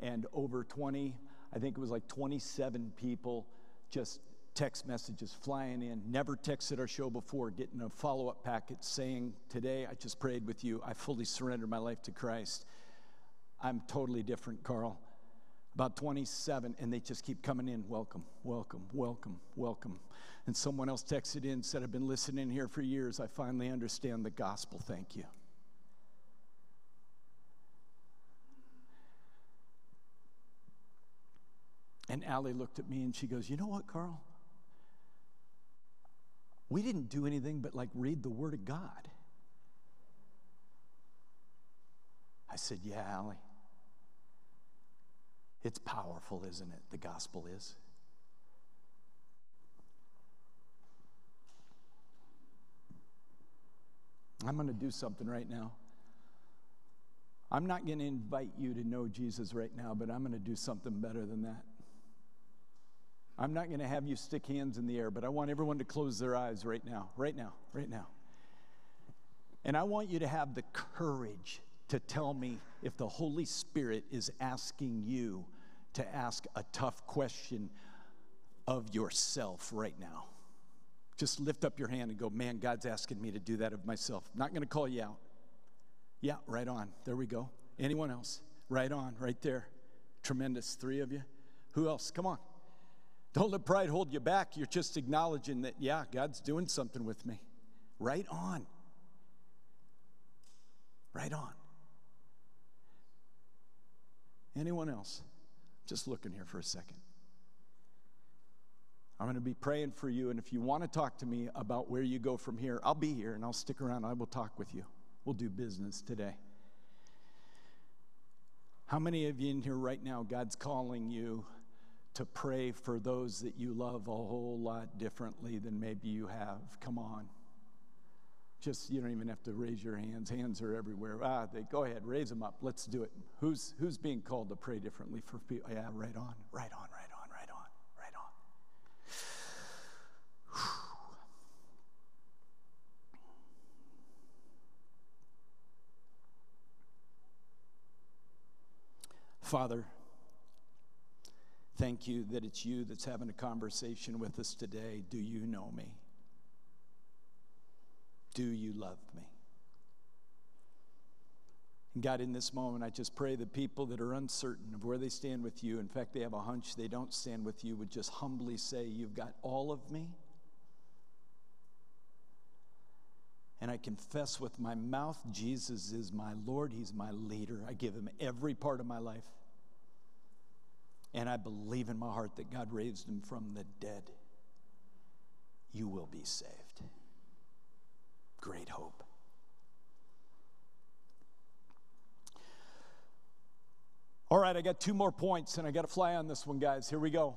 and over 20, I think it was like 27 people just text messages flying in. Never texted our show before, getting a follow up packet saying, Today I just prayed with you. I fully surrendered my life to Christ. I'm totally different, Carl. About 27, and they just keep coming in. Welcome, welcome, welcome, welcome. And someone else texted in, said, I've been listening here for years. I finally understand the gospel. Thank you. And Allie looked at me and she goes, You know what, Carl? We didn't do anything but like read the Word of God. I said, Yeah, Allie. It's powerful, isn't it? The gospel is. I'm going to do something right now. I'm not going to invite you to know Jesus right now, but I'm going to do something better than that. I'm not going to have you stick hands in the air, but I want everyone to close their eyes right now, right now, right now. And I want you to have the courage to tell me if the Holy Spirit is asking you to ask a tough question of yourself right now. Just lift up your hand and go, man, God's asking me to do that of myself. Not going to call you out. Yeah, right on. There we go. Anyone else? Right on, right there. Tremendous. Three of you. Who else? Come on. Don't let pride hold you back. You're just acknowledging that, yeah, God's doing something with me. Right on. Right on. Anyone else? Just looking here for a second. I'm going to be praying for you, and if you want to talk to me about where you go from here, I'll be here and I'll stick around. I will talk with you. We'll do business today. How many of you in here right now, God's calling you to pray for those that you love a whole lot differently than maybe you have. Come on. Just you don't even have to raise your hands. Hands are everywhere. Ah, they go ahead, raise them up. Let's do it. Who's who's being called to pray differently for people? Yeah, right on, right on, right on, right on, right on. Father, Thank you that it's you that's having a conversation with us today. Do you know me? Do you love me? And God, in this moment, I just pray that people that are uncertain of where they stand with you, in fact, they have a hunch they don't stand with you, would just humbly say, You've got all of me. And I confess with my mouth, Jesus is my Lord, He's my leader. I give Him every part of my life. And I believe in my heart that God raised Him from the dead. You will be saved. Great hope. All right, I got two more points, and I got to fly on this one, guys. Here we go.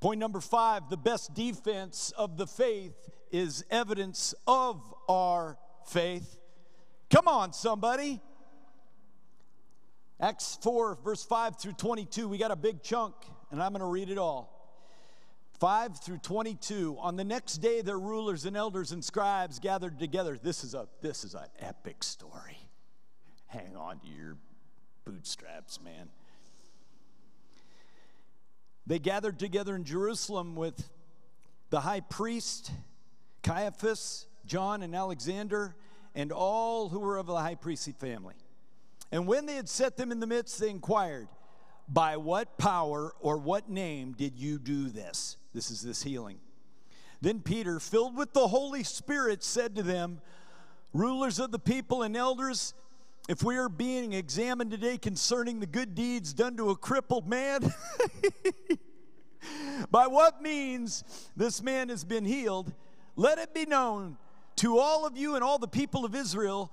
Point number five the best defense of the faith is evidence of our faith. Come on, somebody. Acts 4, verse 5 through 22, we got a big chunk, and I'm going to read it all. 5 through 22 on the next day their rulers and elders and scribes gathered together this is a this is an epic story hang on to your bootstraps man they gathered together in Jerusalem with the high priest, Caiaphas, John, and Alexander, and all who were of the high priestly family. And when they had set them in the midst, they inquired, By what power or what name did you do this? This is this healing. Then Peter, filled with the Holy Spirit, said to them, Rulers of the people and elders, if we are being examined today concerning the good deeds done to a crippled man, by what means this man has been healed, let it be known to all of you and all the people of Israel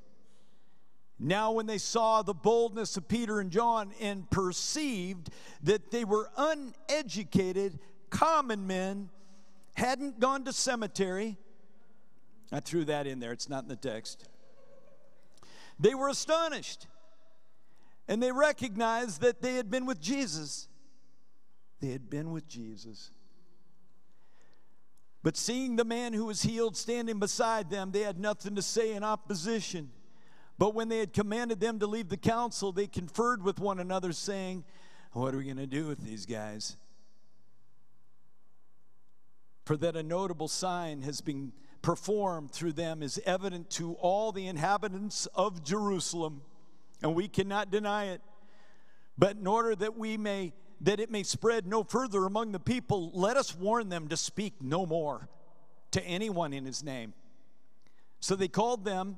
Now, when they saw the boldness of Peter and John and perceived that they were uneducated, common men, hadn't gone to cemetery, I threw that in there, it's not in the text. They were astonished and they recognized that they had been with Jesus. They had been with Jesus. But seeing the man who was healed standing beside them, they had nothing to say in opposition. But when they had commanded them to leave the council, they conferred with one another, saying, What are we going to do with these guys? For that a notable sign has been performed through them is evident to all the inhabitants of Jerusalem and we cannot deny it. But in order that we may that it may spread no further among the people, let us warn them to speak no more to anyone in his name. So they called them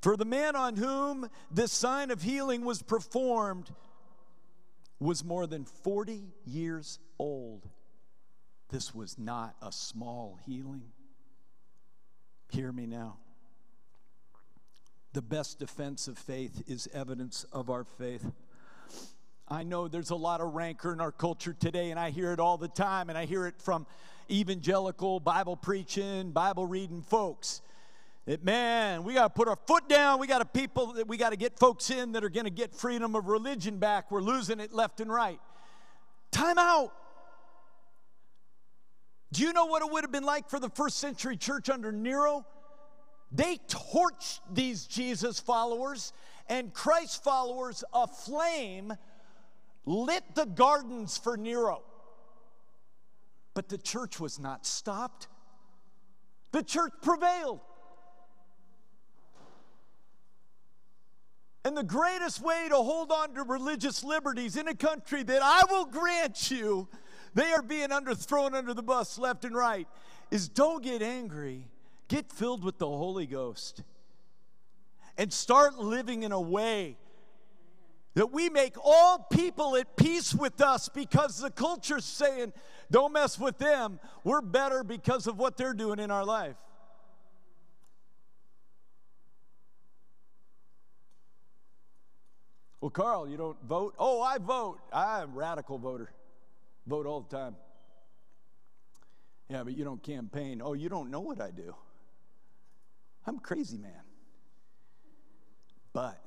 For the man on whom this sign of healing was performed was more than 40 years old. This was not a small healing. Hear me now. The best defense of faith is evidence of our faith. I know there's a lot of rancor in our culture today, and I hear it all the time, and I hear it from evangelical, Bible preaching, Bible reading folks. That man, we got to put our foot down. We got to people that we got to get folks in that are going to get freedom of religion back. We're losing it left and right. Time out. Do you know what it would have been like for the first century church under Nero? They torched these Jesus followers, and Christ followers aflame lit the gardens for Nero. But the church was not stopped, the church prevailed. And the greatest way to hold on to religious liberties in a country that I will grant you, they are being under, thrown under the bus left and right, is don't get angry Get filled with the Holy Ghost and start living in a way that we make all people at peace with us because the culture's saying, don't mess with them. We're better because of what they're doing in our life. Well, Carl, you don't vote? Oh, I vote. I'm a radical voter. Vote all the time. Yeah, but you don't campaign. Oh, you don't know what I do. I'm a crazy man. But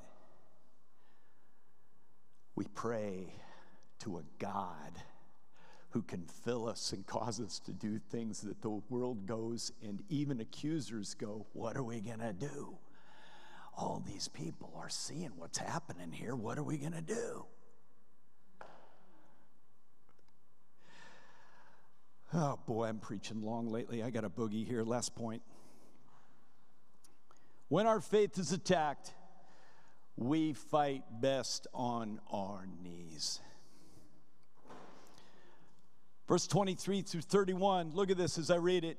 we pray to a God who can fill us and cause us to do things that the world goes and even accusers go, What are we going to do? All these people are seeing what's happening here. What are we going to do? Oh boy, I'm preaching long lately. I got a boogie here. Last point. When our faith is attacked, we fight best on our knees. Verse 23 through 31, look at this as I read it.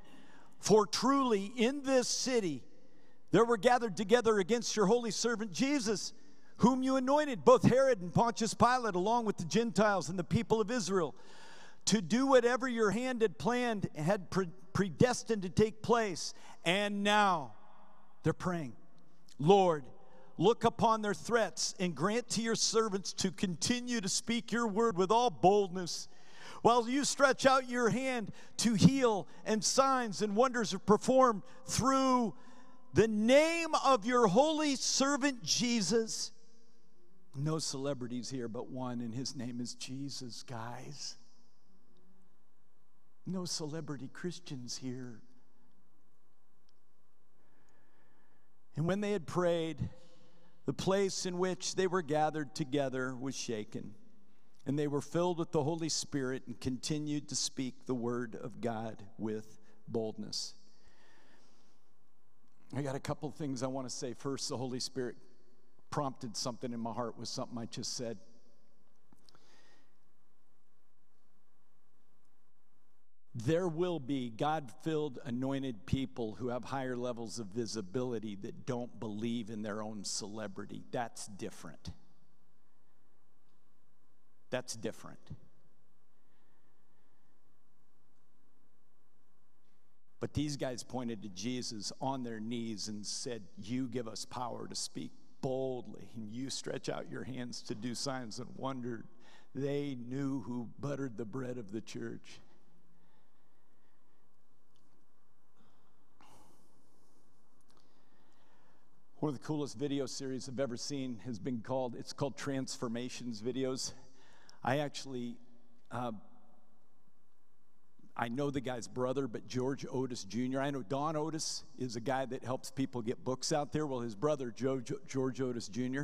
For truly in this city there were gathered together against your holy servant Jesus, whom you anointed, both Herod and Pontius Pilate, along with the Gentiles and the people of Israel, to do whatever your hand had planned, had predestined to take place. And now they're praying, Lord, Look upon their threats and grant to your servants to continue to speak your word with all boldness. While you stretch out your hand to heal, and signs and wonders are performed through the name of your holy servant Jesus. No celebrities here but one, and his name is Jesus, guys. No celebrity Christians here. And when they had prayed, the place in which they were gathered together was shaken, and they were filled with the Holy Spirit and continued to speak the word of God with boldness. I got a couple things I want to say. First, the Holy Spirit prompted something in my heart with something I just said. there will be God filled, anointed people who have higher levels of visibility that don't believe in their own celebrity. That's different. That's different. But these guys pointed to Jesus on their knees and said, You give us power to speak boldly, and you stretch out your hands to do signs and wonders. They knew who buttered the bread of the church. One of the coolest video series I've ever seen has been called, it's called Transformations Videos. I actually, uh, I know the guy's brother, but George Otis Jr. I know Don Otis is a guy that helps people get books out there. Well, his brother, Joe, George Otis Jr.,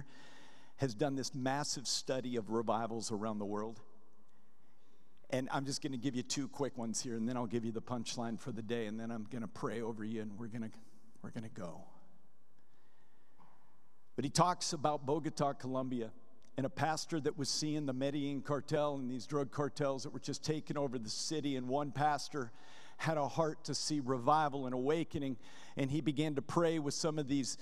has done this massive study of revivals around the world. And I'm just going to give you two quick ones here, and then I'll give you the punchline for the day, and then I'm going to pray over you, and we're going to we're going to go. But he talks about Bogota, Colombia, and a pastor that was seeing the Medellin cartel and these drug cartels that were just taking over the city. And one pastor had a heart to see revival and awakening, and he began to pray with some of these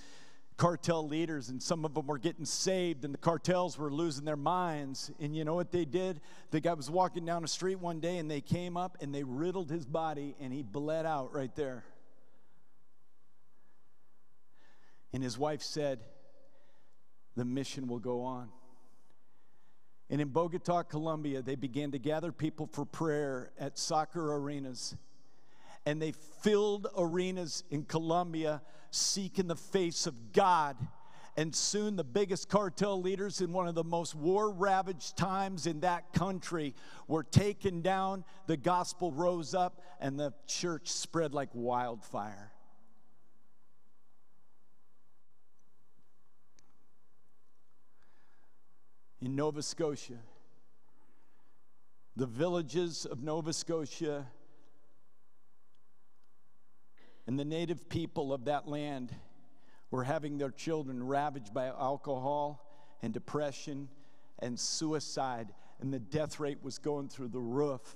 cartel leaders, and some of them were getting saved, and the cartels were losing their minds. And you know what they did? The guy was walking down the street one day, and they came up and they riddled his body, and he bled out right there. And his wife said, the mission will go on. And in Bogota, Colombia, they began to gather people for prayer at soccer arenas. And they filled arenas in Colombia seeking the face of God. And soon the biggest cartel leaders in one of the most war ravaged times in that country were taken down. The gospel rose up, and the church spread like wildfire. In Nova Scotia. The villages of Nova Scotia and the native people of that land were having their children ravaged by alcohol and depression and suicide, and the death rate was going through the roof.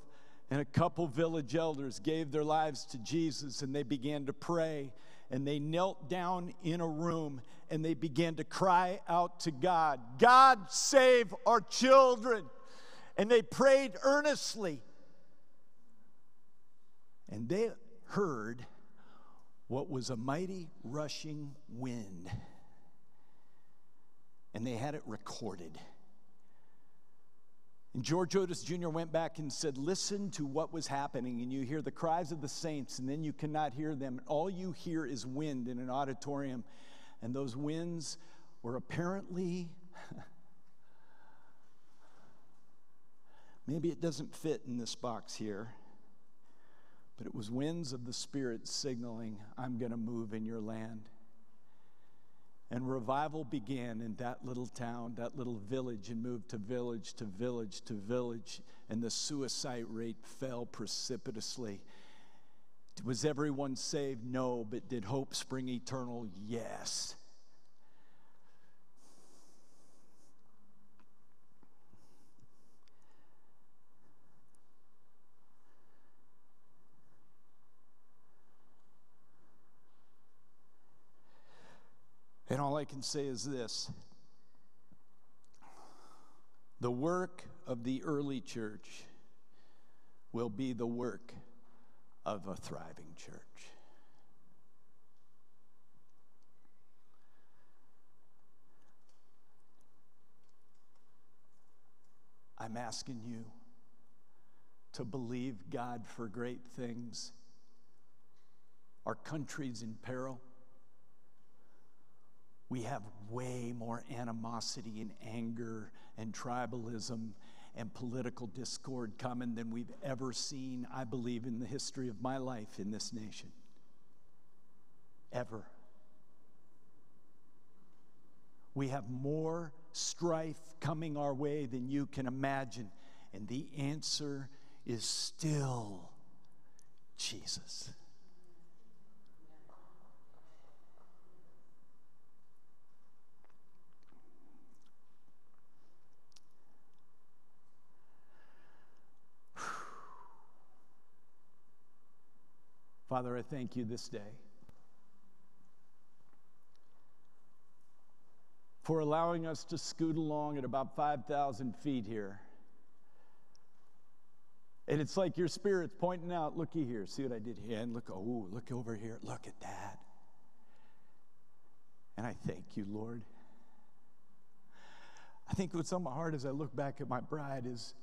And a couple village elders gave their lives to Jesus and they began to pray. And they knelt down in a room and they began to cry out to God God, save our children. And they prayed earnestly. And they heard what was a mighty rushing wind. And they had it recorded. And George Otis Jr. went back and said, Listen to what was happening. And you hear the cries of the saints, and then you cannot hear them. All you hear is wind in an auditorium. And those winds were apparently, maybe it doesn't fit in this box here, but it was winds of the Spirit signaling, I'm going to move in your land. And revival began in that little town, that little village, and moved to village to village to village. And the suicide rate fell precipitously. Was everyone saved? No. But did hope spring eternal? Yes. I can say is this the work of the early church will be the work of a thriving church. I'm asking you to believe God for great things. Our country's in peril we have way more animosity and anger and tribalism and political discord coming than we've ever seen, I believe, in the history of my life in this nation. Ever. We have more strife coming our way than you can imagine. And the answer is still Jesus. Father, I thank you this day for allowing us to scoot along at about 5,000 feet here. And it's like your spirit's pointing out, looky here, see what I did here? And look, oh, look over here, look at that. And I thank you, Lord. I think what's on my heart as I look back at my bride is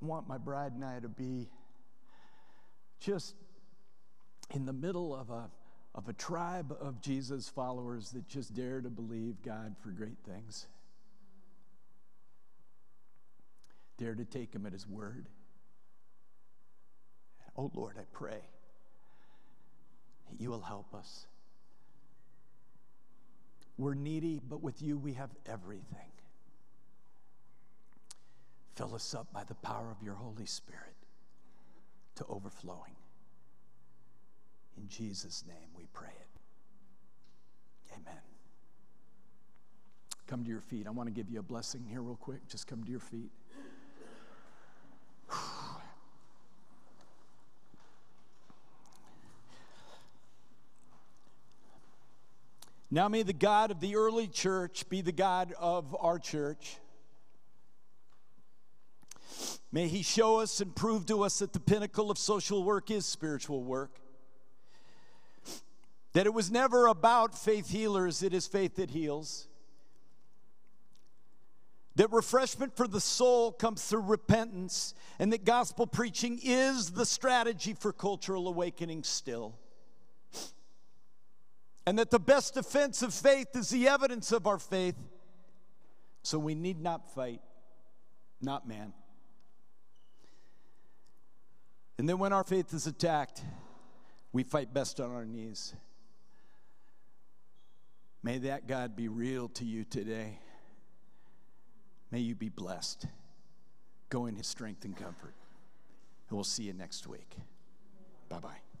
I want my bride and I to be just in the middle of a, of a tribe of Jesus followers that just dare to believe God for great things. Dare to take Him at His word. Oh Lord, I pray that you will help us. We're needy, but with you we have everything. Fill us up by the power of your Holy Spirit to overflowing. In Jesus' name we pray it. Amen. Come to your feet. I want to give you a blessing here, real quick. Just come to your feet. Now may the God of the early church be the God of our church. May he show us and prove to us that the pinnacle of social work is spiritual work. That it was never about faith healers, it is faith that heals. That refreshment for the soul comes through repentance, and that gospel preaching is the strategy for cultural awakening still. And that the best defense of faith is the evidence of our faith. So we need not fight, not man. And then when our faith is attacked, we fight best on our knees. May that God be real to you today. May you be blessed. Go in his strength and comfort. And we'll see you next week. Bye bye.